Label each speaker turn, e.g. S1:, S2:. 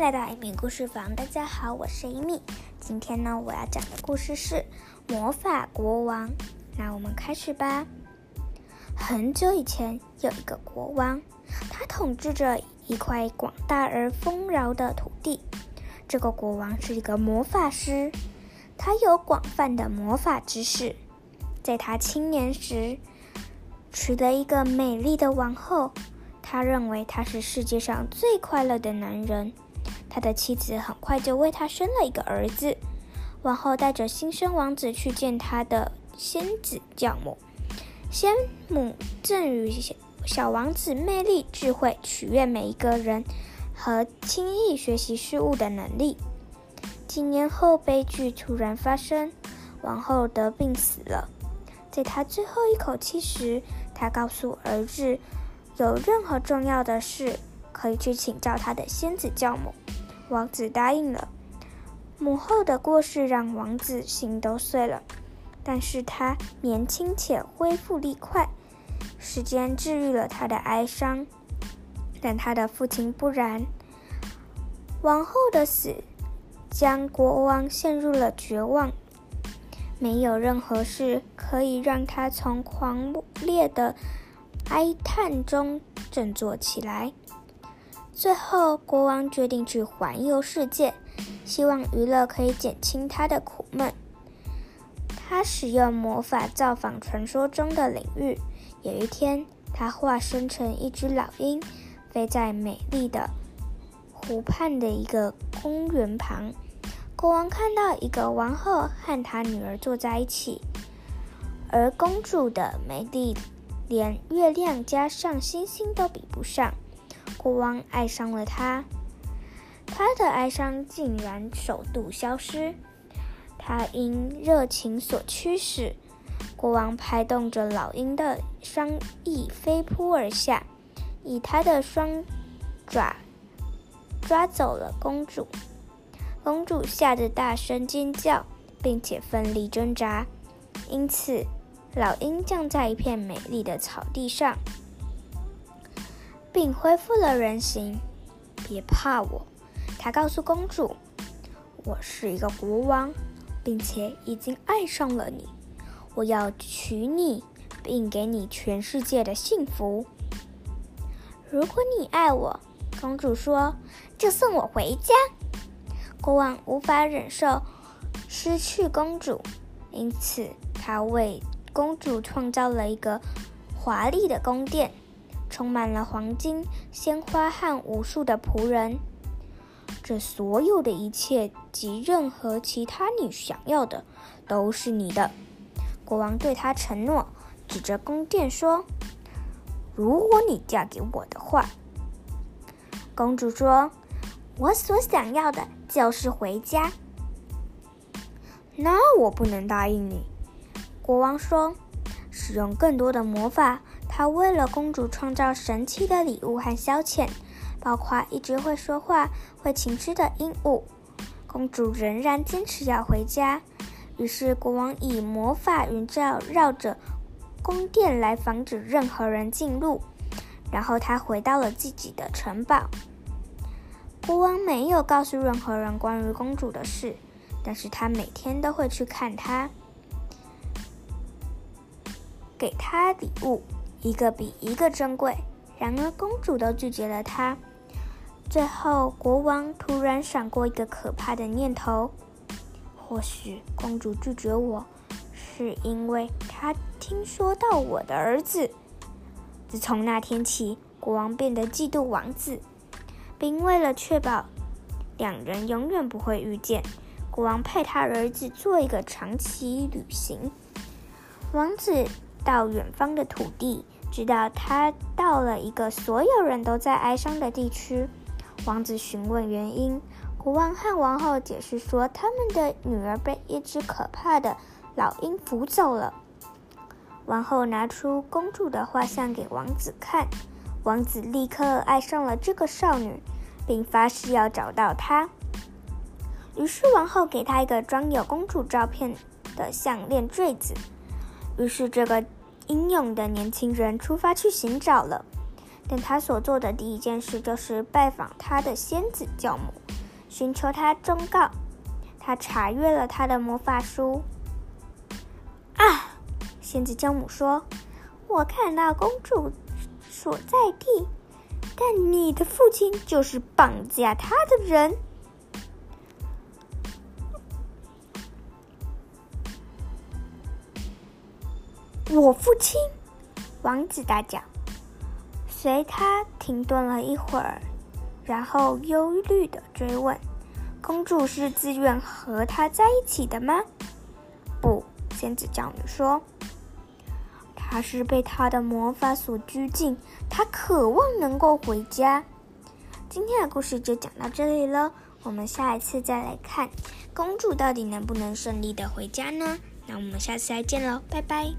S1: 来到艾米故事房。大家好，我是艾米。今天呢，我要讲的故事是魔法国王。那我们开始吧。很久以前，有一个国王，他统治着一块广大而丰饶的土地。这个国王是一个魔法师，他有广泛的魔法知识。在他青年时，娶了一个美丽的王后。他认为他是世界上最快乐的男人。他的妻子很快就为他生了一个儿子。王后带着新生王子去见他的仙子教母。仙母赠予小王子魅力、智慧、取悦每一个人和轻易学习事物的能力。几年后，悲剧突然发生，王后得病死了。在她最后一口气时，她告诉儿子。有任何重要的事，可以去请教他的仙子教母。王子答应了。母后的过世让王子心都碎了，但是他年轻且恢复力快，时间治愈了他的哀伤。但他的父亲不然。王后的死将国王陷入了绝望，没有任何事可以让他从狂烈的。哀叹中振作起来。最后，国王决定去环游世界，希望娱乐可以减轻他的苦闷。他使用魔法造访传说中的领域。有一天，他化身成一只老鹰，飞在美丽的湖畔的一个公园旁。国王看到一个王后和她女儿坐在一起，而公主的美丽。连月亮加上星星都比不上，国王爱上了她，他的哀伤竟然首度消失。他因热情所驱使，国王拍动着老鹰的双翼飞扑而下，以他的双爪抓走了公主。公主吓得大声尖叫，并且奋力挣扎，因此。老鹰降在一片美丽的草地上，并恢复了人形。别怕我，他告诉公主：“我是一个国王，并且已经爱上了你。我要娶你，并给你全世界的幸福。如果你爱我，公主说，就送我回家。”国王无法忍受失去公主，因此他为。公主创造了一个华丽的宫殿，充满了黄金、鲜花和无数的仆人。这所有的一切及任何其他你想要的，都是你的。国王对她承诺，指着宫殿说：“如果你嫁给我的话。”公主说：“我所想要的就是回家。”那我不能答应你。国王说：“使用更多的魔法。”他为了公主创造神奇的礼物和消遣，包括一只会说话、会情诗的鹦鹉。公主仍然坚持要回家，于是国王以魔法云罩绕着宫殿来防止任何人进入。然后他回到了自己的城堡。国王没有告诉任何人关于公主的事，但是他每天都会去看她。给她礼物，一个比一个珍贵。然而，公主都拒绝了他。最后，国王突然闪过一个可怕的念头：或许公主拒绝我，是因为她听说到我的儿子。自从那天起，国王变得嫉妒王子，并为了确保两人永远不会遇见，国王派他儿子做一个长期旅行。王子。到远方的土地，直到他到了一个所有人都在哀伤的地区。王子询问原因，国王和王后解释说，他们的女儿被一只可怕的老鹰扶走了。王后拿出公主的画像给王子看，王子立刻爱上了这个少女，并发誓要找到她。于是王后给他一个装有公主照片的项链坠子。于是，这个英勇的年轻人出发去寻找了。但他所做的第一件事就是拜访他的仙子教母。寻求他忠告。他查阅了他的魔法书。啊！仙子教母说：“我看到公主所在地，但你的父亲就是绑架她的人。”我父亲，王子大叫。随他停顿了一会儿，然后忧虑的追问：“公主是自愿和他在一起的吗？”“不。”仙子教女说，“她是被他的魔法所拘禁，她渴望能够回家。”今天的故事就讲到这里了，我们下一次再来看公主到底能不能顺利的回家呢？那我们下次再见喽，拜拜。